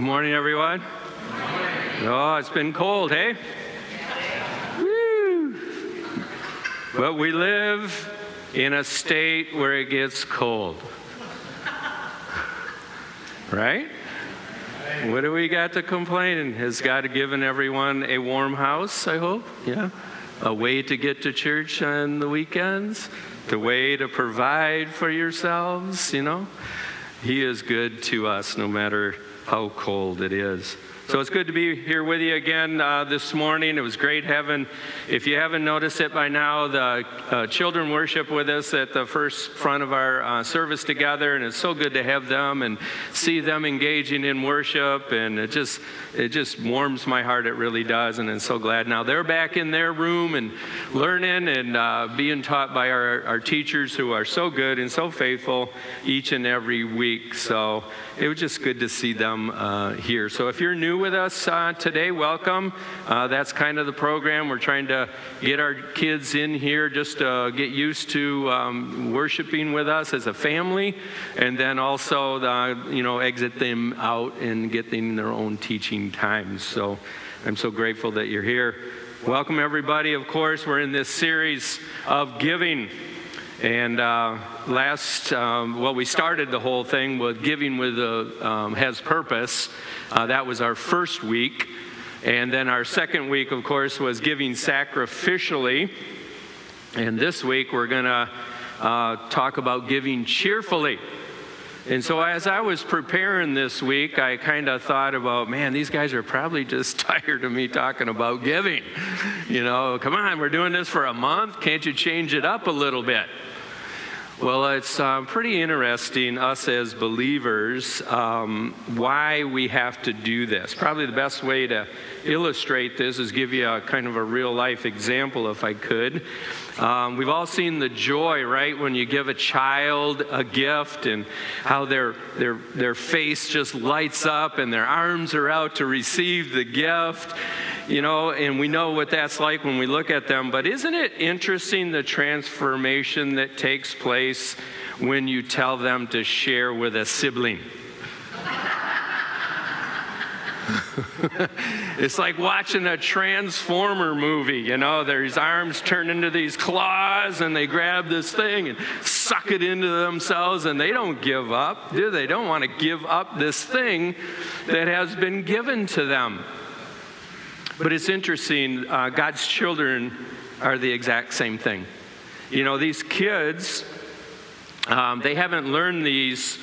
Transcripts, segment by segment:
Good morning, everyone. Oh, it's been cold, hey? Woo! But we live in a state where it gets cold. Right? What do we got to complain? Has God given everyone a warm house, I hope? Yeah? A way to get to church on the weekends? The way to provide for yourselves, you know? He is good to us no matter how cold it is. So it's good to be here with you again uh, this morning. It was great having, if you haven't noticed it by now, the uh, children worship with us at the first front of our uh, service together, and it's so good to have them and see them engaging in worship, and it just it just warms my heart. It really does, and I'm so glad now they're back in their room and learning and uh, being taught by our, our teachers who are so good and so faithful each and every week. So it was just good to see them uh, here. So if you're new with us uh, today, welcome. Uh, that's kind of the program. We're trying to get our kids in here just to get used to um, worshiping with us as a family, and then also, the, you know, exit them out and get them their own teaching times. So I'm so grateful that you're here. Welcome, everybody. Of course, we're in this series of giving. And uh, last, um, well, we started the whole thing with giving with a, um, has purpose. Uh, that was our first week. And then our second week, of course, was giving sacrificially. And this week, we're going to uh, talk about giving cheerfully. And so, as I was preparing this week, I kind of thought about, man, these guys are probably just tired of me talking about giving. You know, come on, we're doing this for a month. Can't you change it up a little bit? Well, it's uh, pretty interesting, us as believers, um, why we have to do this. Probably the best way to illustrate this is give you a kind of a real life example, if I could. Um, we've all seen the joy, right, when you give a child a gift and how their, their, their face just lights up and their arms are out to receive the gift you know, and we know what that's like when we look at them. But isn't it interesting the transformation that takes place when you tell them to share with a sibling? it's like watching a Transformer movie, you know, their arms turn into these claws and they grab this thing and suck it into themselves and they don't give up, do they? They don't want to give up this thing that has been given to them. But it's interesting, uh, God's children are the exact same thing. You know, these kids, um, they haven't learned these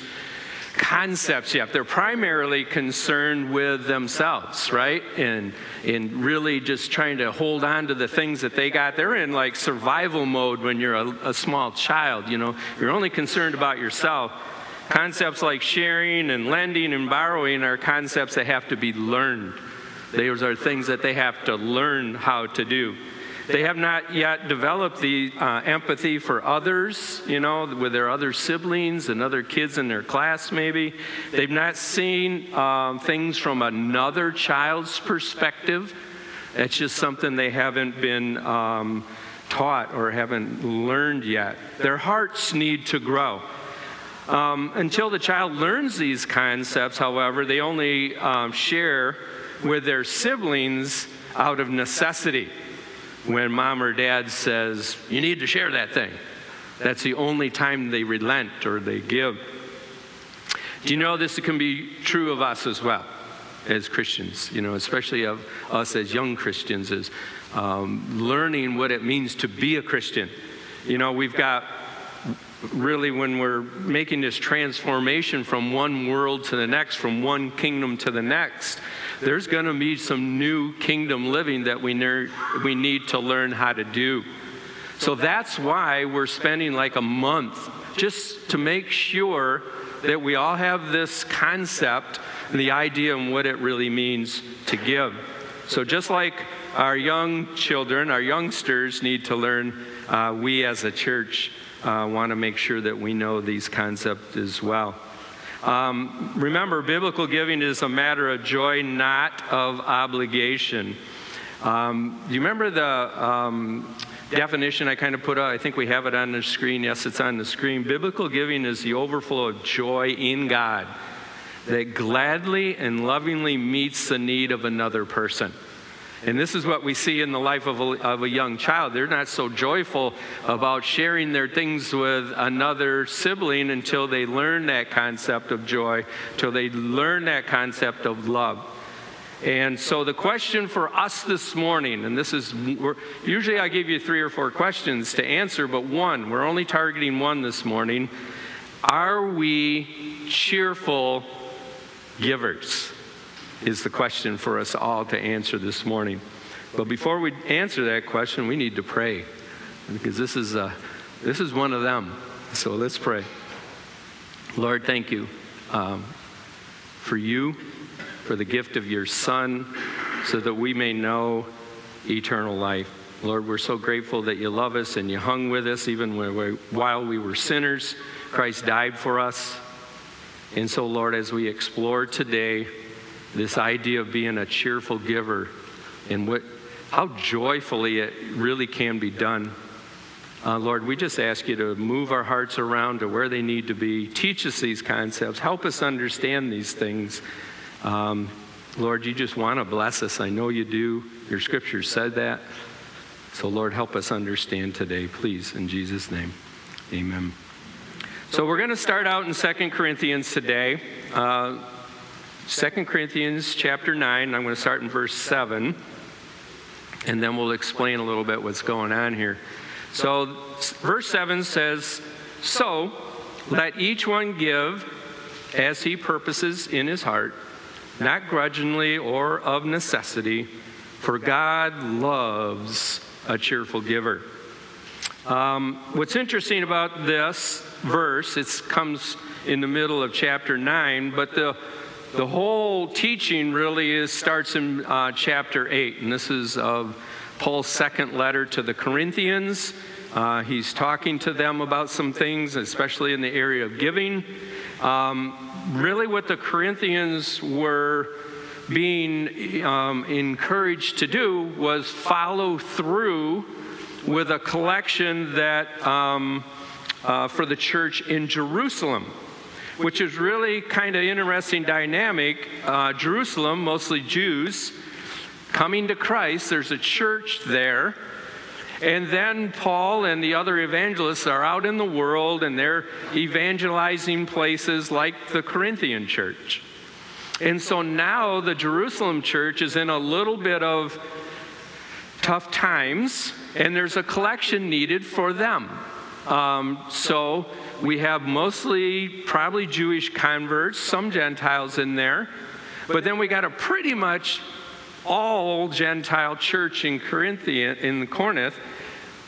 concepts yet. They're primarily concerned with themselves, right? And in really just trying to hold on to the things that they got. They're in like survival mode when you're a, a small child, you know. You're only concerned about yourself. Concepts like sharing and lending and borrowing are concepts that have to be learned. Those are things that they have to learn how to do. They have not yet developed the uh, empathy for others, you know, with their other siblings and other kids in their class, maybe. They've not seen um, things from another child's perspective. It's just something they haven't been um, taught or haven't learned yet. Their hearts need to grow. Um, until the child learns these concepts, however, they only um, share with their siblings out of necessity. When mom or dad says, You need to share that thing, that's the only time they relent or they give. Do you know this can be true of us as well as Christians, you know, especially of us as young Christians, is um, learning what it means to be a Christian. You know, we've got really when we're making this transformation from one world to the next, from one kingdom to the next, there's going to be some new kingdom living that we, ner- we need to learn how to do. So that's why we're spending like a month just to make sure that we all have this concept and the idea and what it really means to give. So just like our young children, our youngsters need to learn, uh, we as a church uh, want to make sure that we know these concepts as well. Um, remember, biblical giving is a matter of joy, not of obligation. Um, do you remember the um, definition I kind of put out? I think we have it on the screen. Yes, it's on the screen. Biblical giving is the overflow of joy in God that gladly and lovingly meets the need of another person. And this is what we see in the life of a, of a, young child. They're not so joyful about sharing their things with another sibling until they learn that concept of joy, until they learn that concept of love. And so the question for us this morning, and this is usually I give you three or four questions to answer, but one, we're only targeting one this morning. Are we cheerful givers? Is the question for us all to answer this morning. But before we answer that question, we need to pray because this is, uh, this is one of them. So let's pray. Lord, thank you um, for you for the gift of your Son so that we may know eternal life. Lord, we're so grateful that you love us and you hung with us even while we were sinners. Christ died for us. And so, Lord, as we explore today this idea of being a cheerful giver and what, how joyfully it really can be done, uh, Lord, we just ask you to move our hearts around to where they need to be. Teach us these concepts. Help us understand these things. Um, Lord, you just want to bless us. I know you do. Your scripture said that. So, Lord, help us understand today, please, in Jesus' name. Amen. So, we're going to start out in 2 Corinthians today. Uh, 2 Corinthians chapter 9. I'm going to start in verse 7. And then we'll explain a little bit what's going on here. So, verse 7 says, So let each one give as he purposes in his heart not grudgingly or of necessity, for God loves a cheerful giver. Um, what's interesting about this verse, it comes in the middle of chapter 9, but the, the whole teaching really is, starts in uh, chapter 8, and this is of Paul's second letter to the Corinthians. Uh, he's talking to them about some things, especially in the area of giving. Um, really what the Corinthians were being um, encouraged to do was follow through with a collection that um, uh, for the church in Jerusalem, which is really kind of interesting dynamic. Uh, Jerusalem, mostly Jews, coming to Christ. There's a church there and then Paul and the other evangelists are out in the world and they're evangelizing places like the Corinthian church. And so now the Jerusalem church is in a little bit of tough times, and there's a collection needed for them. Um, so we have mostly probably Jewish converts, some Gentiles in there, but then we got a pretty much all Gentile church in Corinthian in Corinth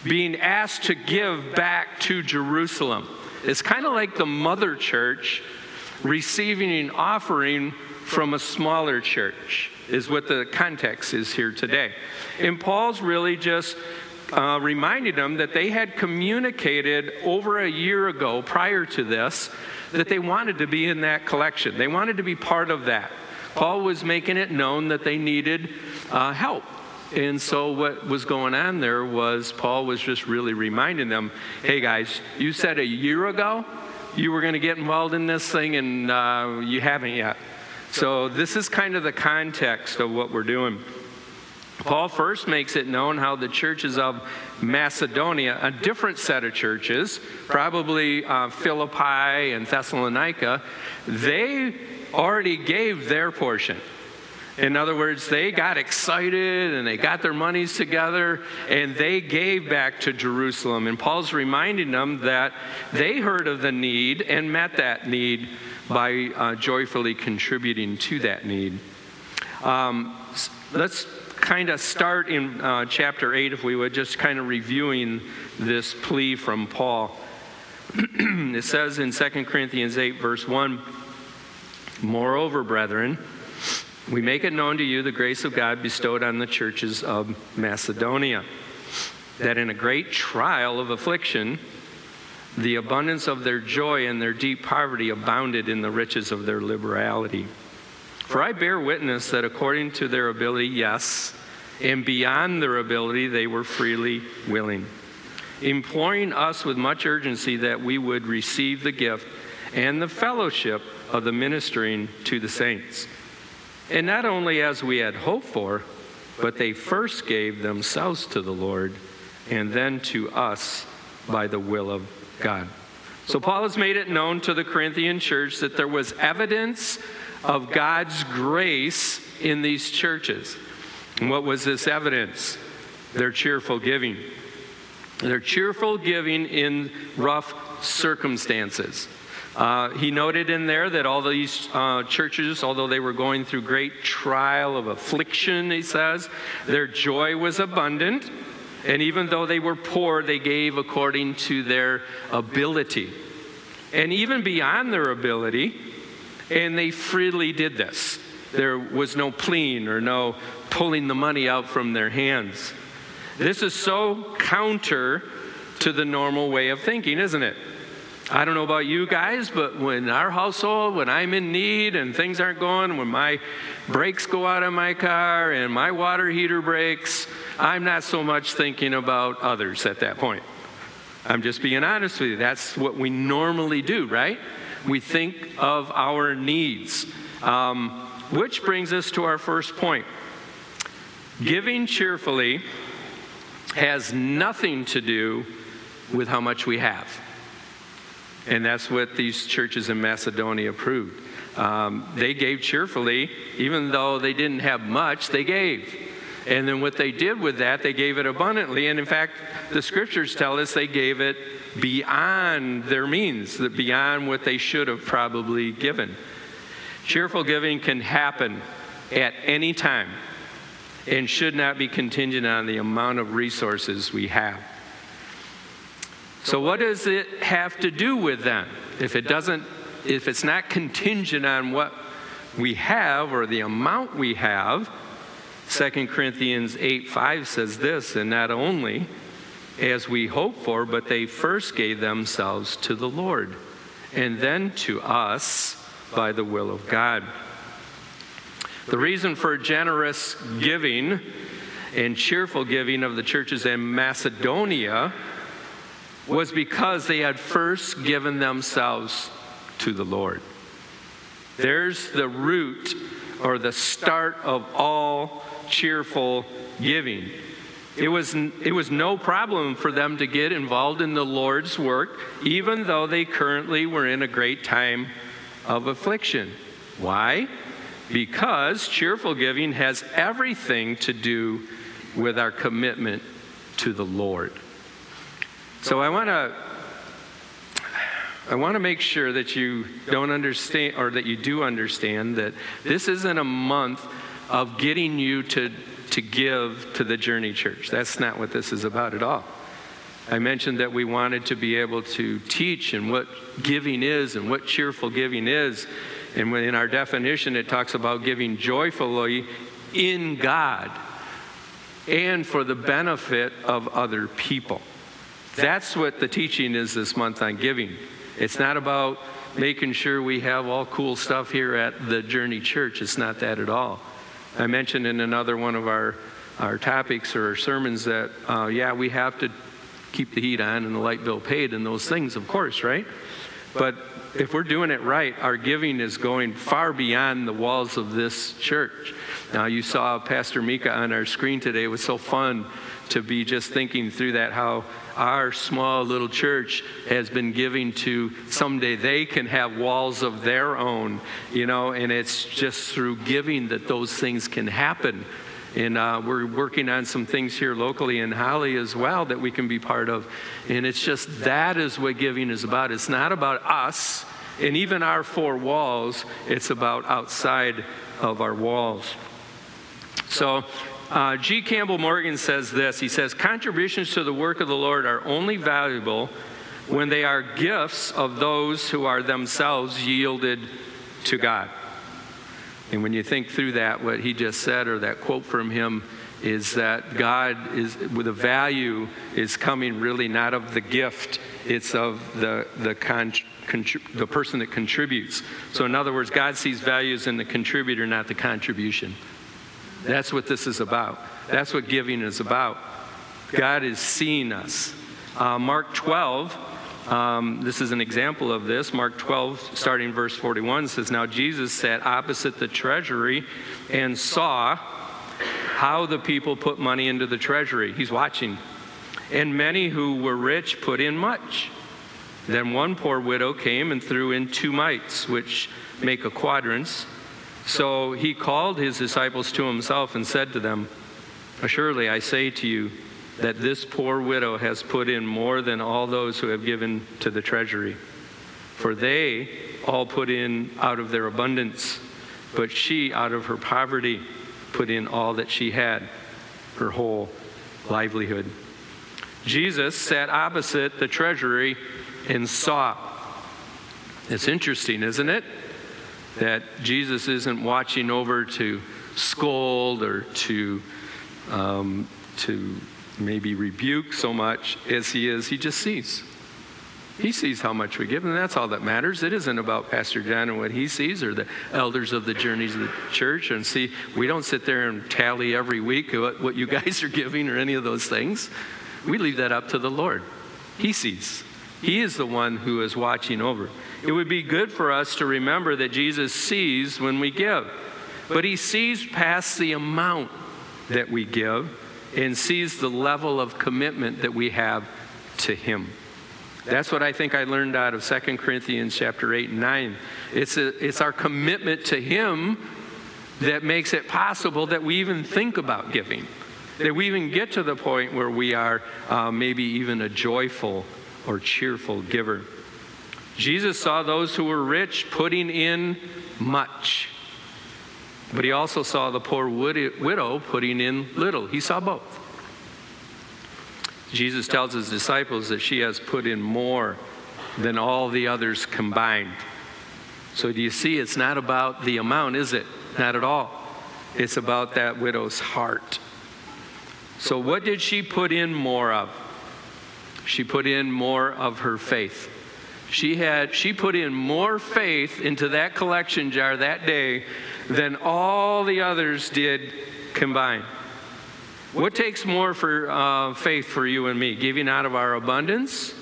being asked to give back to Jerusalem. It's kind of like the mother church receiving an offering from a smaller church, is what the context is here today. And Paul's really just uh, reminded them that they had communicated over a year ago, prior to this, that they wanted to be in that collection. They wanted to be part of that. Paul was making it known that they needed uh, help. And so, what was going on there was Paul was just really reminding them hey, guys, you said a year ago you were going to get involved in this thing, and uh, you haven't yet. So, this is kind of the context of what we're doing. Paul first makes it known how the churches of Macedonia, a different set of churches, probably uh, Philippi and Thessalonica, they already gave their portion. In other words, they got excited and they got their monies together and they gave back to Jerusalem. And Paul's reminding them that they heard of the need and met that need by uh, joyfully contributing to that need. Um, let's kind of start in uh, chapter 8, if we would, just kind of reviewing this plea from Paul. it says in 2 Corinthians 8, verse 1 Moreover, brethren, we make it known to you the grace of God bestowed on the churches of Macedonia, that in a great trial of affliction, the abundance of their joy and their deep poverty abounded in the riches of their liberality. For I bear witness that according to their ability, yes, and beyond their ability, they were freely willing, imploring us with much urgency that we would receive the gift and the fellowship of the ministering to the saints. And not only as we had hoped for, but they first gave themselves to the Lord and then to us by the will of God. So Paul has made it known to the Corinthian church that there was evidence of God's grace in these churches. And what was this evidence? Their cheerful giving. Their cheerful giving in rough circumstances. Uh, he noted in there that all these uh, churches, although they were going through great trial of affliction, he says, their joy was abundant. And even though they were poor, they gave according to their ability. And even beyond their ability, and they freely did this. There was no pleading or no pulling the money out from their hands. This is so counter to the normal way of thinking, isn't it? I don't know about you guys, but when our household, when I'm in need and things aren't going, when my brakes go out on my car and my water heater breaks, I'm not so much thinking about others at that point. I'm just being honest with you. That's what we normally do, right? We think of our needs. Um, which brings us to our first point. Giving cheerfully has nothing to do with how much we have. And that's what these churches in Macedonia proved. Um, they gave cheerfully, even though they didn't have much, they gave. And then what they did with that, they gave it abundantly. And in fact, the scriptures tell us they gave it beyond their means, beyond what they should have probably given. Cheerful giving can happen at any time and should not be contingent on the amount of resources we have. So, what does it have to do with then? If it doesn't, if it's not contingent on what we have or the amount we have, 2 Corinthians 8 5 says this, and not only as we hope for, but they first gave themselves to the Lord, and then to us by the will of God. The reason for generous giving and cheerful giving of the churches in Macedonia was because they had first given themselves to the Lord. There's the root or the start of all cheerful giving. It was, it was no problem for them to get involved in the Lord's work, even though they currently were in a great time of affliction. Why? Because cheerful giving has everything to do with our commitment to the Lord. So I want to I want to make sure that you don't understand or that you do understand that this isn't a month of getting you to to give to the Journey Church. That's not what this is about at all. I mentioned that we wanted to be able to teach and what giving is and what cheerful giving is. And in our definition, it talks about giving joyfully in God and for the benefit of other people. That's what the teaching is this month on giving. It's not about making sure we have all cool stuff here at the Journey Church. It's not that at all. I mentioned in another one of our, our topics or our sermons that, uh, yeah, we have to keep the heat on and the light bill paid and those things, of course, right? But if we're doing it right, our giving is going far beyond the walls of this church. Now, you saw Pastor Mika on our screen today. It was so fun to be just thinking through that, how our small little church has been giving to someday they can have walls of their own, you know, and it's just through giving that those things can happen. And uh, we're working on some things here locally in Holly as well that we can be part of. And it's just that is what giving is about. It's not about us and even our four walls, it's about outside of our walls. So uh, G. Campbell Morgan says this He says, Contributions to the work of the Lord are only valuable when they are gifts of those who are themselves yielded to God. And when you think through that, what he just said, or that quote from him, is that God is, with the value is coming really not of the gift, it's of the, the, con, the person that contributes. So, in other words, God sees values in the contributor, not the contribution. That's what this is about. That's what giving is about. God is seeing us. Uh, Mark 12, Um, this is an example of this. Mark 12, starting verse 41, says, Now Jesus sat opposite the treasury and saw how the people put money into the treasury. He's watching. And many who were rich put in much. Then one poor widow came and threw in two mites, which make a quadrans. So he called his disciples to himself and said to them, Surely I say to you, that this poor widow has put in more than all those who have given to the treasury. For they all put in out of their abundance, but she, out of her poverty, put in all that she had, her whole livelihood. Jesus sat opposite the treasury and saw. It's interesting, isn't it? That Jesus isn't watching over to scold or to, um, to maybe rebuke so much as he is, he just sees. He sees how much we give, and that's all that matters. It isn't about Pastor John and what he sees or the elders of the journeys of the church. And see, we don't sit there and tally every week what, what you guys are giving or any of those things. We leave that up to the Lord. He sees. He is the one who is watching over. It would be good for us to remember that Jesus sees when we give, but he sees past the amount that we give and sees the level of commitment that we have to him. That's what I think I learned out of 2 Corinthians chapter 8 and 9. It's, a, it's our commitment to him that makes it possible that we even think about giving, that we even get to the point where we are uh, maybe even a joyful or cheerful giver. Jesus saw those who were rich putting in much. But he also saw the poor widow putting in little. He saw both. Jesus tells his disciples that she has put in more than all the others combined. So, do you see, it's not about the amount, is it? Not at all. It's about that widow's heart. So, what did she put in more of? She put in more of her faith. She had she put in more faith into that collection jar that day than all the others did combined. What takes more for uh, faith for you and me? Giving out of our abundance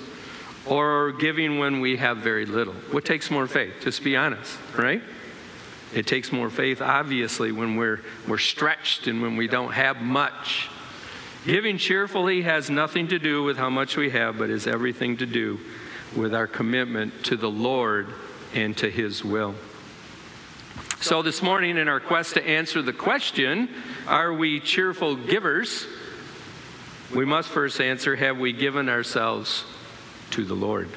or giving when we have very little? What takes more faith? Just be honest, right? It takes more faith, obviously, when we're, we're stretched and when we don't have much. Giving cheerfully has nothing to do with how much we have, but is everything to do with our commitment to the Lord and to His will. So, this morning, in our quest to answer the question, are we cheerful givers? We must first answer, have we given ourselves to the Lord?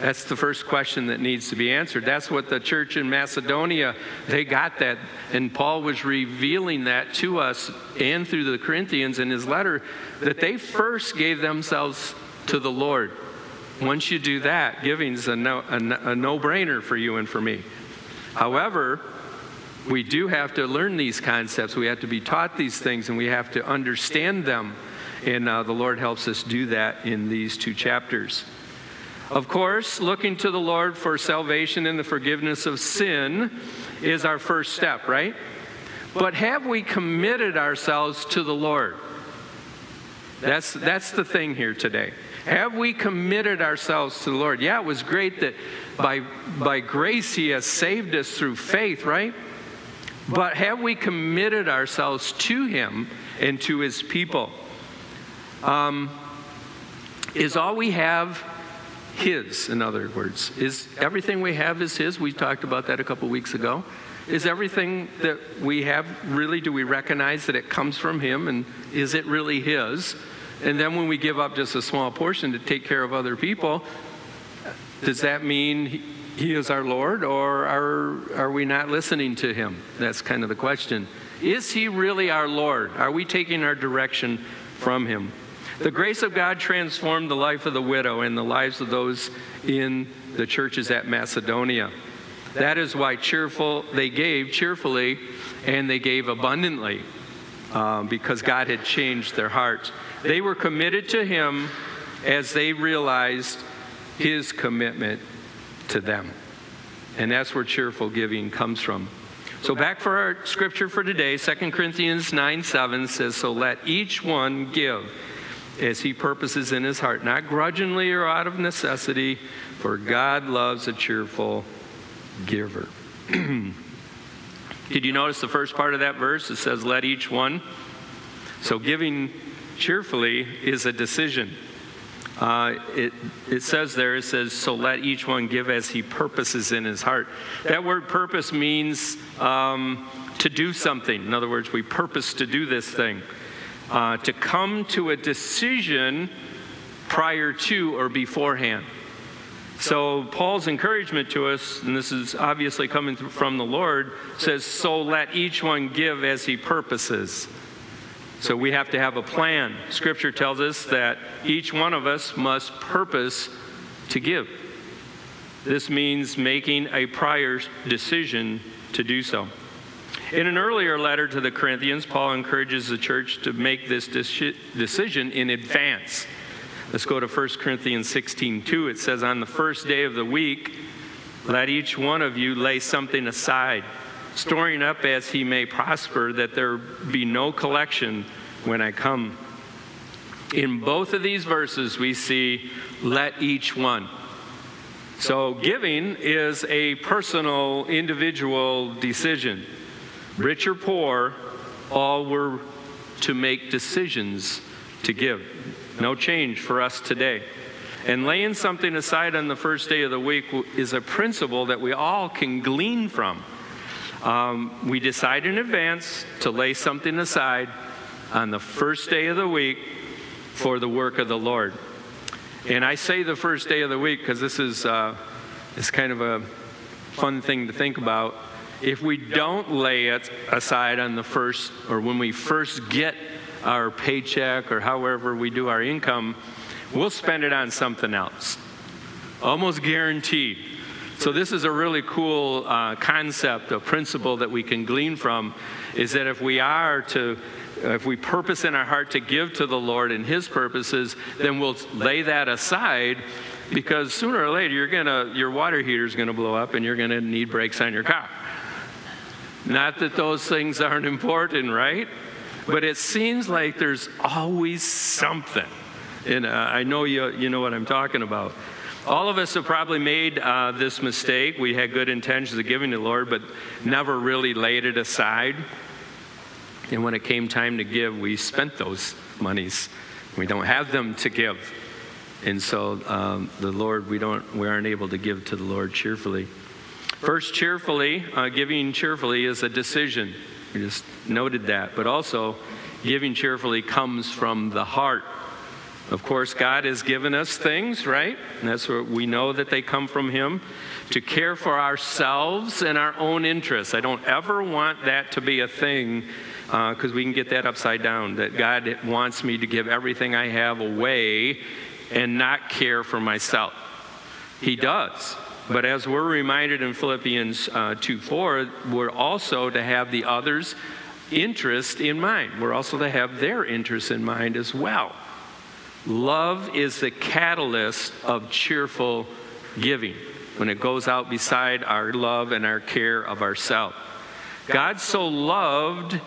That's the first question that needs to be answered. That's what the church in Macedonia, they got that. And Paul was revealing that to us and through the Corinthians in his letter that they first gave themselves to the Lord. Once you do that, giving's a no, a, a no-brainer for you and for me. However, we do have to learn these concepts. We have to be taught these things and we have to understand them. And uh, the Lord helps us do that in these two chapters. Of course, looking to the Lord for salvation and the forgiveness of sin is our first step, right? But have we committed ourselves to the Lord? That's, that's the thing here today. Have we committed ourselves to the Lord? Yeah, it was great that by, by grace He has saved us through faith, right? But have we committed ourselves to Him and to His people? Um, is all we have His, in other words? Is everything we have is His? We talked about that a couple weeks ago. Is everything that we have really, do we recognize that it comes from Him and is it really His? And then when we give up just a small portion to take care of other people, does that mean he is our Lord, or are, are we not listening to him? That's kind of the question. Is he really our Lord? Are we taking our direction from him? The grace of God transformed the life of the widow and the lives of those in the churches at Macedonia. That is why cheerful they gave cheerfully and they gave abundantly um, because God had changed their hearts. They were committed to Him as they realized His commitment to them. And that's where cheerful giving comes from. So, back for our scripture for today, 2 Corinthians 9 7 says, So let each one give as he purposes in his heart, not grudgingly or out of necessity, for God loves a cheerful giver. Did you notice the first part of that verse? It says, Let each one. So giving cheerfully is a decision. Uh, it, it says there, it says, so let each one give as he purposes in his heart. That word purpose means um, to do something. In other words, we purpose to do this thing. Uh, to come to a decision prior to or beforehand. So, Paul's encouragement to us, and this is obviously coming from the Lord, says, So let each one give as he purposes. So, we have to have a plan. Scripture tells us that each one of us must purpose to give. This means making a prior decision to do so. In an earlier letter to the Corinthians, Paul encourages the church to make this decision in advance. Let's go to 1 Corinthians 16 2. It says, On the first day of the week, let each one of you lay something aside, storing up as he may prosper, that there be no collection when I come. In both of these verses, we see, let each one. So, giving is a personal, individual decision. Rich or poor, all were to make decisions to give. No change for us today. And laying something aside on the first day of the week is a principle that we all can glean from. Um, we decide in advance to lay something aside on the first day of the week for the work of the Lord. And I say the first day of the week because this is, uh, is kind of a fun thing to think about. If we don't lay it aside on the first, or when we first get our paycheck or however we do our income, we'll spend it on something else. Almost guaranteed. So, this is a really cool uh, concept, a principle that we can glean from is that if we are to, if we purpose in our heart to give to the Lord and His purposes, then we'll lay that aside because sooner or later you're gonna, your water heater's to blow up and you're to need brakes on your car. Not that those things aren't important, right? but it seems like there's always something. And uh, I know you, you know what I'm talking about. All of us have probably made uh, this mistake. We had good intentions of giving to the Lord, but never really laid it aside. And when it came time to give, we spent those monies. We don't have them to give. And so um, the Lord, we, don't, we aren't able to give to the Lord cheerfully. First, cheerfully, uh, giving cheerfully is a decision. We just noted that. But also, giving cheerfully comes from the heart. Of course, God has given us things, right? And that's what we know that they come from Him to care for ourselves and our own interests. I don't ever want that to be a thing because uh, we can get that upside down. That God wants me to give everything I have away and not care for myself. He does. But as we're reminded in Philippians uh, 2 4, we're also to have the others' interest in mind. We're also to have their interest in mind as well. Love is the catalyst of cheerful giving when it goes out beside our love and our care of ourselves. God so loved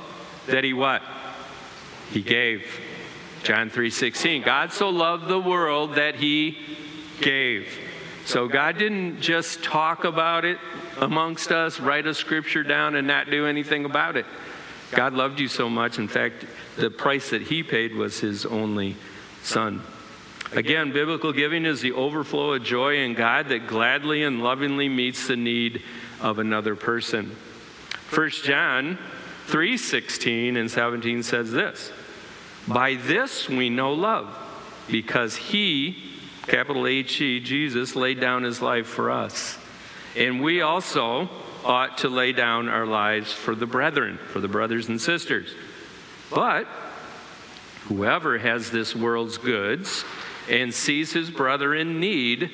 that he what? He gave. John 3:16. God so loved the world that he gave. So God didn't just talk about it amongst us, write a scripture down, and not do anything about it. God loved you so much. In fact, the price that He paid was His only Son. Again, biblical giving is the overflow of joy in God that gladly and lovingly meets the need of another person. 1 John 3:16 and 17 says this. By this we know love, because he capital H E, Jesus laid down his life for us. And we also ought to lay down our lives for the brethren, for the brothers and sisters. But whoever has this world's goods and sees his brother in need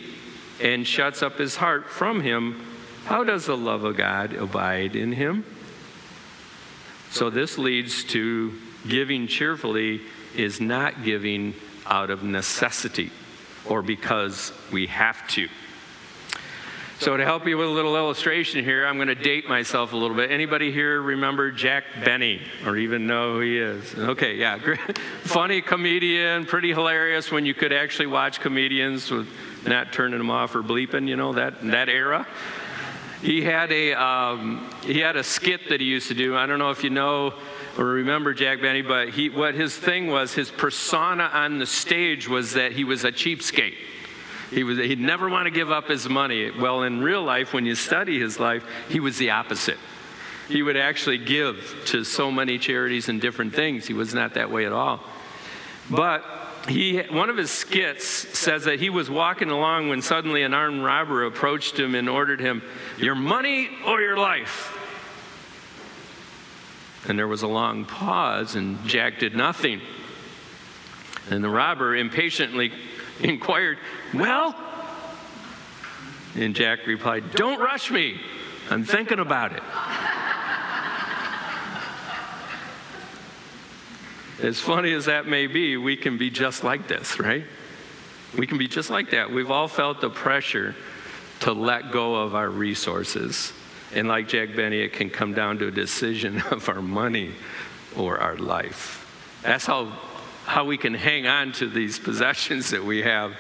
and shuts up his heart from him, how does the love of God abide in him? So this leads to giving cheerfully is not giving out of necessity or because we have to. So to help you with a little illustration here, I'm going to date myself a little bit. Anybody here remember Jack Benny or even know who he is? Okay, yeah, funny comedian, pretty hilarious when you could actually watch comedians with not turning them off or bleeping, you know, that that era. He had a um, he had a skit that he used to do. I don't know if you know or remember Jack Benny, but he what his thing was, his persona on the stage was that he was a cheapskate. He was, he'd never want to give up his money. Well, in real life, when you study his life, he was the opposite. He would actually give to so many charities and different things. He was not that way at all. But he, one of his skits says that he was walking along when suddenly an armed robber approached him and ordered him, Your money or your life? And there was a long pause, and Jack did nothing. And the robber impatiently inquired, Well? And Jack replied, Don't rush me. I'm thinking about it. as funny as that may be, we can be just like this, right? We can be just like that. We've all felt the pressure to let go of our resources. And like Jack Benny, it can come down to a decision of our money or our life. That's how how we can hang on to these possessions that we have.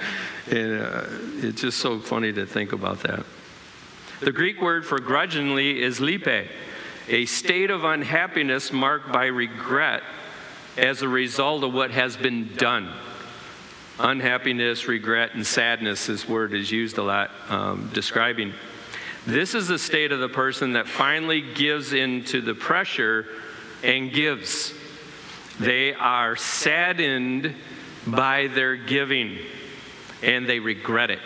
And uh, it's just so funny to think about that. The Greek word for grudgingly is lipe, a state of unhappiness marked by regret as a result of what has been done. Unhappiness, regret, and sadness, this word is used a lot um, describing. This is the state of the person that finally gives in to the pressure and gives. They are saddened by their giving and they regret it.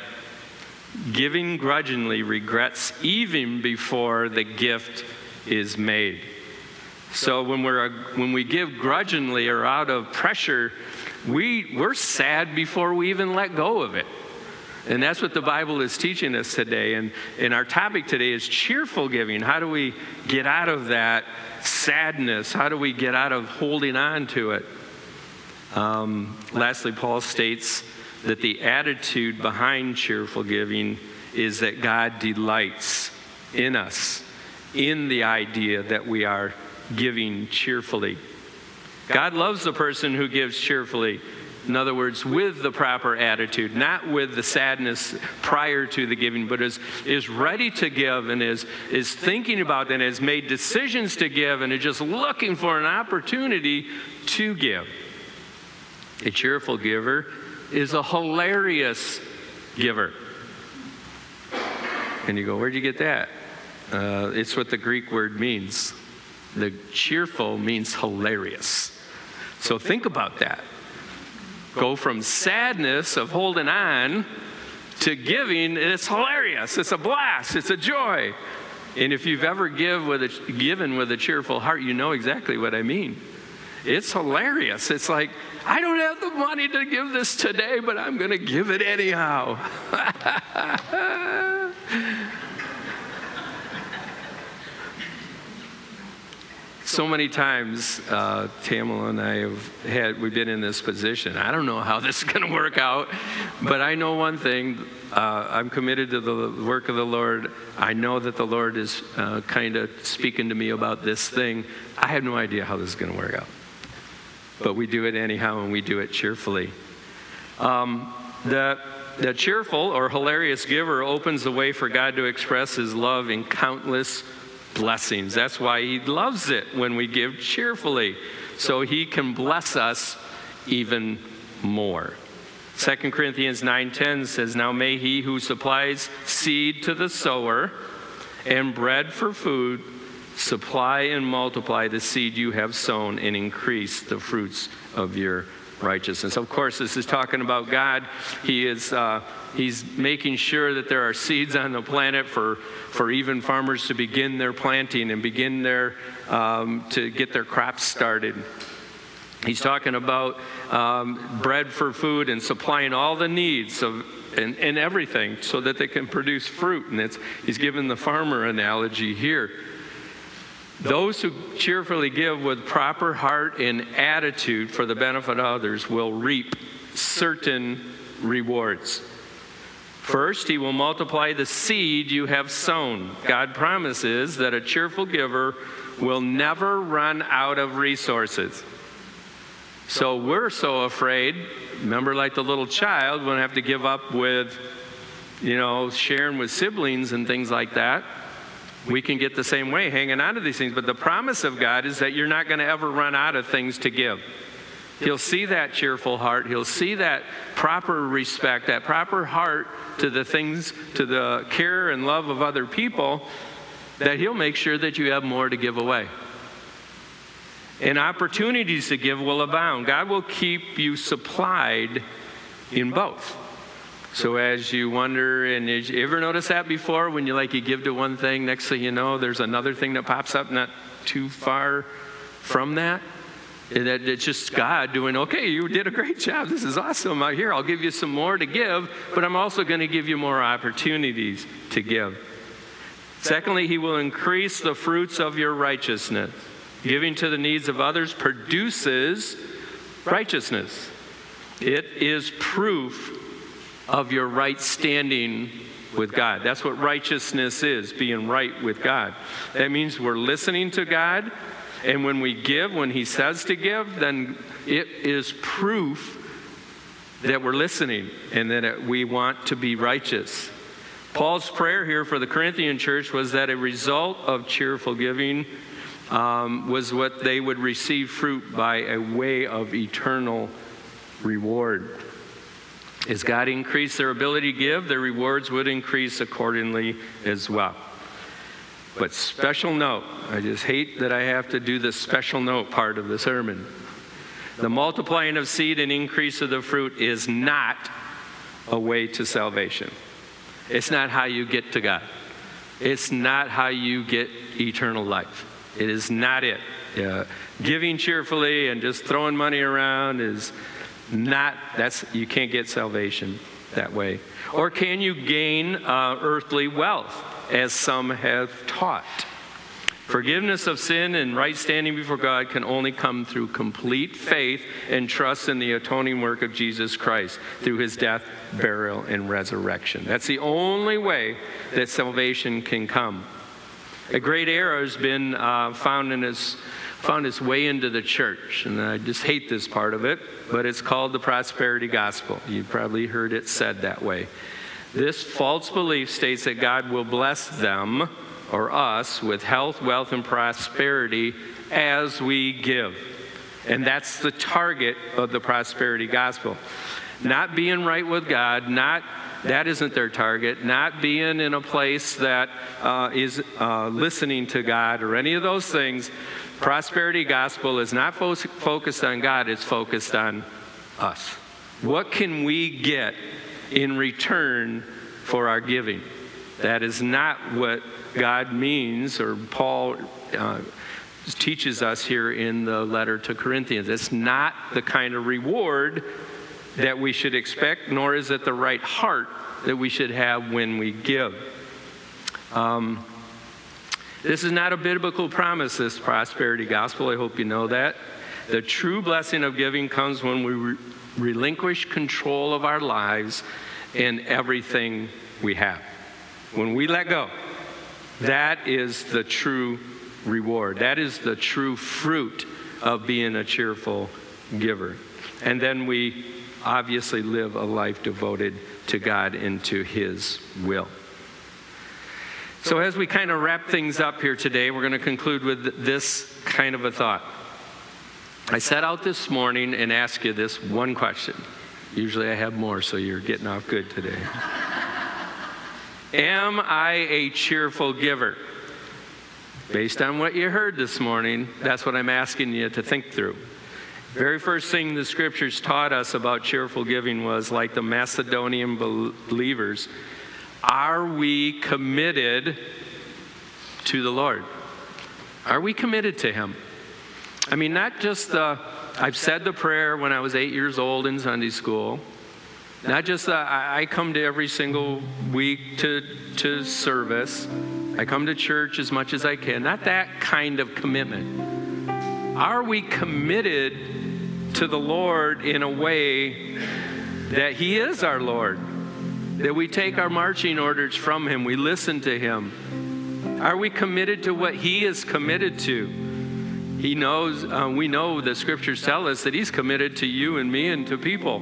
Giving grudgingly regrets even before the gift is made. So when, we're, when we give grudgingly or out of pressure, we, we're sad before we even let go of it. And that's what the Bible is teaching us today. And, and our topic today is cheerful giving. How do we get out of that sadness? How do we get out of holding on to it? Um, lastly, Paul states that the attitude behind cheerful giving is that God delights in us, in the idea that we are giving cheerfully. God loves the person who gives cheerfully. In other words, with the proper attitude, not with the sadness prior to the giving, but is, is ready to give and is, is thinking about and has made decisions to give and is just looking for an opportunity to give. A cheerful giver is a hilarious giver. And you go, where'd you get that? Uh, it's what the Greek word means. The cheerful means hilarious. So think about that. Go from sadness of holding on to giving, and it's hilarious. It's a blast. It's a joy. And if you've ever give with a, given with a cheerful heart, you know exactly what I mean. It's hilarious. It's like, I don't have the money to give this today, but I'm going to give it anyhow. so many times, uh, Tamala and I have had, we've been in this position. I don't know how this is going to work out, but I know one thing. Uh, I'm committed to the work of the Lord. I know that the Lord is uh, kind of speaking to me about this thing. I have no idea how this is going to work out. But we do it anyhow, and we do it cheerfully. Um, the, the cheerful or hilarious giver opens the way for God to express his love in countless blessings. That's why He loves it when we give cheerfully, so He can bless us even more. 2 Corinthians 9:10 says, "Now may he who supplies seed to the sower and bread for food supply and multiply the seed you have sown and increase the fruits of your righteousness." Of course, this is talking about God. He is uh, He's making sure that there are seeds on the planet for, for even farmers to begin their planting and begin their, um, to get their crops started. He's talking about um, bread for food and supplying all the needs of and, and everything so that they can produce fruit. And it's, he's given the farmer analogy here. Those who cheerfully give with proper heart and attitude for the benefit of others will reap certain rewards. First, he will multiply the seed you have sown. God promises that a cheerful giver will never run out of resources. So we're so afraid, remember, like the little child, we'll have to give up with, you know, sharing with siblings and things like that. We can get the same way, hanging on to these things. But the promise of God is that you're not going to ever run out of things to give. He'll see that cheerful heart. He'll see that proper respect, that proper heart to the things, to the care and love of other people, that He'll make sure that you have more to give away. And opportunities to give will abound. God will keep you supplied in both. So as you wonder, and did you ever notice that before when you like you give to one thing, next thing you know, there's another thing that pops up not too far from that? That it's just God doing, okay, you did a great job. This is awesome out here. I'll give you some more to give, but I'm also going to give you more opportunities to give. Secondly, He will increase the fruits of your righteousness. Giving to the needs of others produces righteousness. It is proof of your right standing with God. That's what righteousness is, being right with God. That means we're listening to God, and when we give, when He says to give, then it is proof that we're listening and that we want to be righteous. Paul's prayer here for the Corinthian church was that a result of cheerful giving um, was what they would receive fruit by a way of eternal reward. As God increased their ability to give, their rewards would increase accordingly as well. But special note, I just hate that I have to do the special note part of the sermon. The multiplying of seed and increase of the fruit is not a way to salvation. It's not how you get to God. It's not how you get eternal life. It is not it. Uh, giving cheerfully and just throwing money around is not, that's, you can't get salvation that way. Or can you gain uh, earthly wealth, as some have taught? Forgiveness of sin and right standing before God can only come through complete faith and trust in the atoning work of Jesus Christ through his death, burial, and resurrection. That's the only way that salvation can come. A great error has been uh, found in his found its way into the church. And I just hate this part of it, but it's called the prosperity gospel. You've probably heard it said that way. This false belief states that God will bless them or us with health, wealth, and prosperity as we give. And that's the target of the prosperity gospel. Not being right with God, not that isn't their target. Not being in a place that uh, is uh, listening to God or any of those things. Prosperity gospel is not fo- focused on God, it's focused on us. What can we get in return for our giving? That is not what God means, or Paul uh, teaches us here in the letter to Corinthians. It's not the kind of reward that we should expect, nor is it the right heart that we should have when we give. Um, this is not a biblical promise, this prosperity gospel. I hope you know that. The true blessing of giving comes when we re- relinquish control of our lives and everything we have. When we let go, that is the true reward. That is the true fruit of being a cheerful giver. And then we obviously live a life devoted to God and to His will. So, as we kind of wrap things up here today, we're going to conclude with this kind of a thought. I set out this morning and asked you this one question. Usually I have more, so you're getting off good today. Am I a cheerful giver? Based on what you heard this morning, that's what I'm asking you to think through. Very first thing the scriptures taught us about cheerful giving was like the Macedonian believers, are we committed to the Lord? Are we committed to Him? I mean, not just the, I've said the prayer when I was eight years old in Sunday school. Not just the, I come to every single week to, to service. I come to church as much as I can. Not that kind of commitment. Are we committed to the Lord in a way that He is our Lord? That we take our marching orders from Him, we listen to Him. Are we committed to what He is committed to? He knows, uh, we know the scriptures tell us that He's committed to you and me and to people.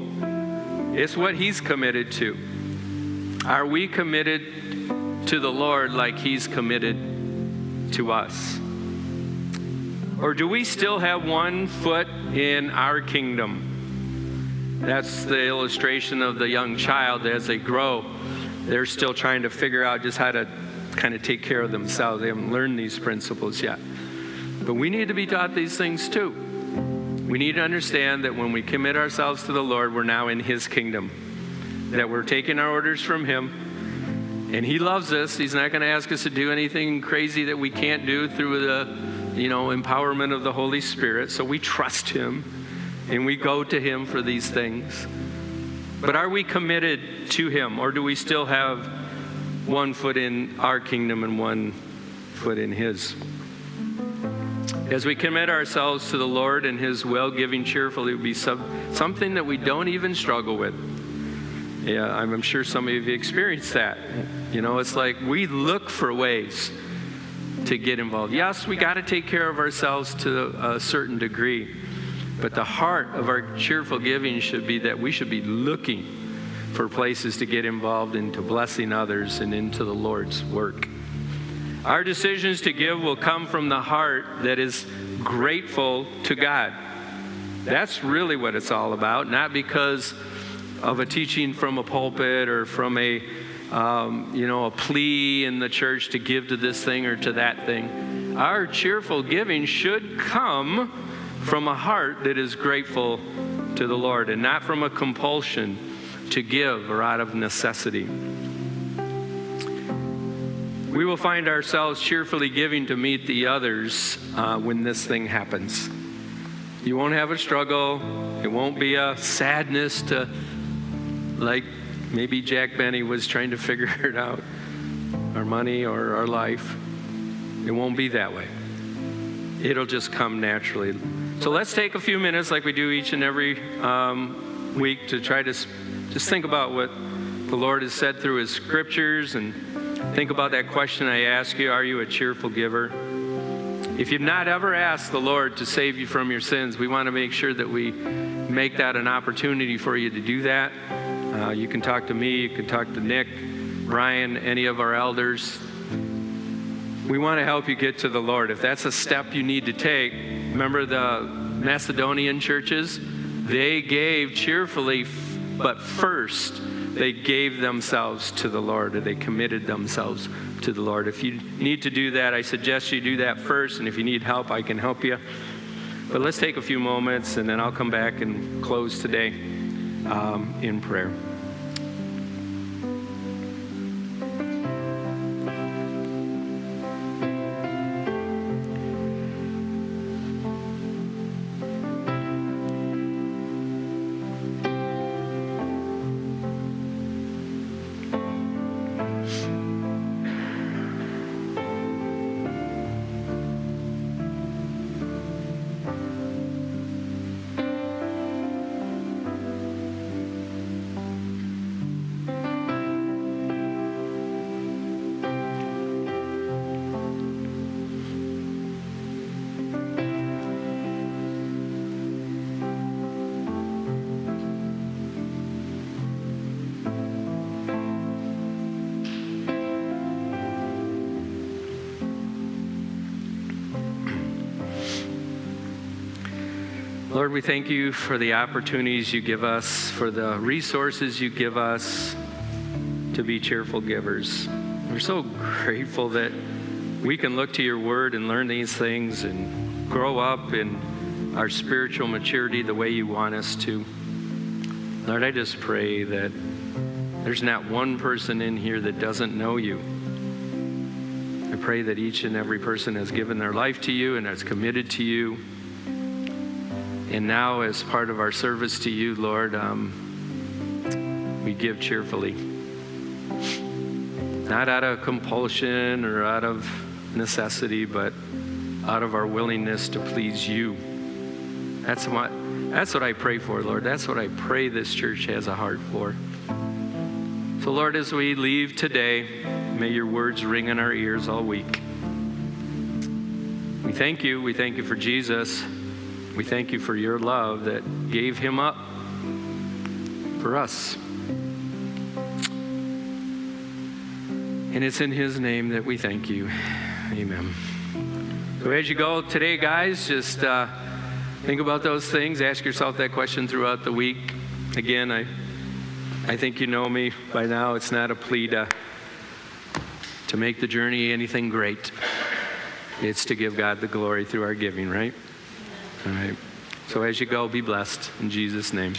It's what He's committed to. Are we committed to the Lord like He's committed to us? Or do we still have one foot in our kingdom? That's the illustration of the young child as they grow. They're still trying to figure out just how to kind of take care of themselves. They haven't learned these principles yet. But we need to be taught these things too. We need to understand that when we commit ourselves to the Lord, we're now in His kingdom that we're taking our orders from Him. And He loves us. He's not going to ask us to do anything crazy that we can't do through the, you know, empowerment of the Holy Spirit. So we trust Him and we go to Him for these things. But are we committed to Him, or do we still have one foot in our kingdom and one foot in His? As we commit ourselves to the Lord and His well giving cheerfully would be something that we don't even struggle with. Yeah, I'm sure some of you experienced that. You know, it's like we look for ways to get involved. Yes, we got to take care of ourselves to a certain degree, but the heart of our cheerful giving should be that we should be looking for places to get involved into blessing others and into the Lord's work. Our decisions to give will come from the heart that is grateful to God. That's really what it's all about, not because of a teaching from a pulpit or from a um, you know a plea in the church to give to this thing or to that thing our cheerful giving should come from a heart that is grateful to the lord and not from a compulsion to give or out of necessity we will find ourselves cheerfully giving to meet the others uh, when this thing happens you won't have a struggle it won't be a sadness to like maybe Jack Benny was trying to figure it out our money or our life. It won't be that way. It'll just come naturally. So let's take a few minutes, like we do each and every um, week, to try to just think about what the Lord has said through His scriptures and think about that question I ask you Are you a cheerful giver? If you've not ever asked the Lord to save you from your sins, we want to make sure that we make that an opportunity for you to do that. Uh, you can talk to me, you can talk to Nick, Brian, any of our elders. We want to help you get to the Lord. If that's a step you need to take, remember the Macedonian churches? They gave cheerfully, but first they gave themselves to the Lord, or they committed themselves to the Lord. If you need to do that, I suggest you do that first, and if you need help, I can help you. But let's take a few moments, and then I'll come back and close today um, in prayer. We thank you for the opportunities you give us, for the resources you give us to be cheerful givers. We're so grateful that we can look to your word and learn these things and grow up in our spiritual maturity the way you want us to. Lord, I just pray that there's not one person in here that doesn't know you. I pray that each and every person has given their life to you and has committed to you. And now, as part of our service to you, Lord, um, we give cheerfully. Not out of compulsion or out of necessity, but out of our willingness to please you. That's what, that's what I pray for, Lord. That's what I pray this church has a heart for. So, Lord, as we leave today, may your words ring in our ears all week. We thank you. We thank you for Jesus. We thank you for your love that gave him up for us. And it's in his name that we thank you. Amen. So as you go today, guys, just uh, think about those things. Ask yourself that question throughout the week. Again, I, I think you know me by now. It's not a plea to, to make the journey anything great. It's to give God the glory through our giving, right? All right. So as you go, be blessed in Jesus' name.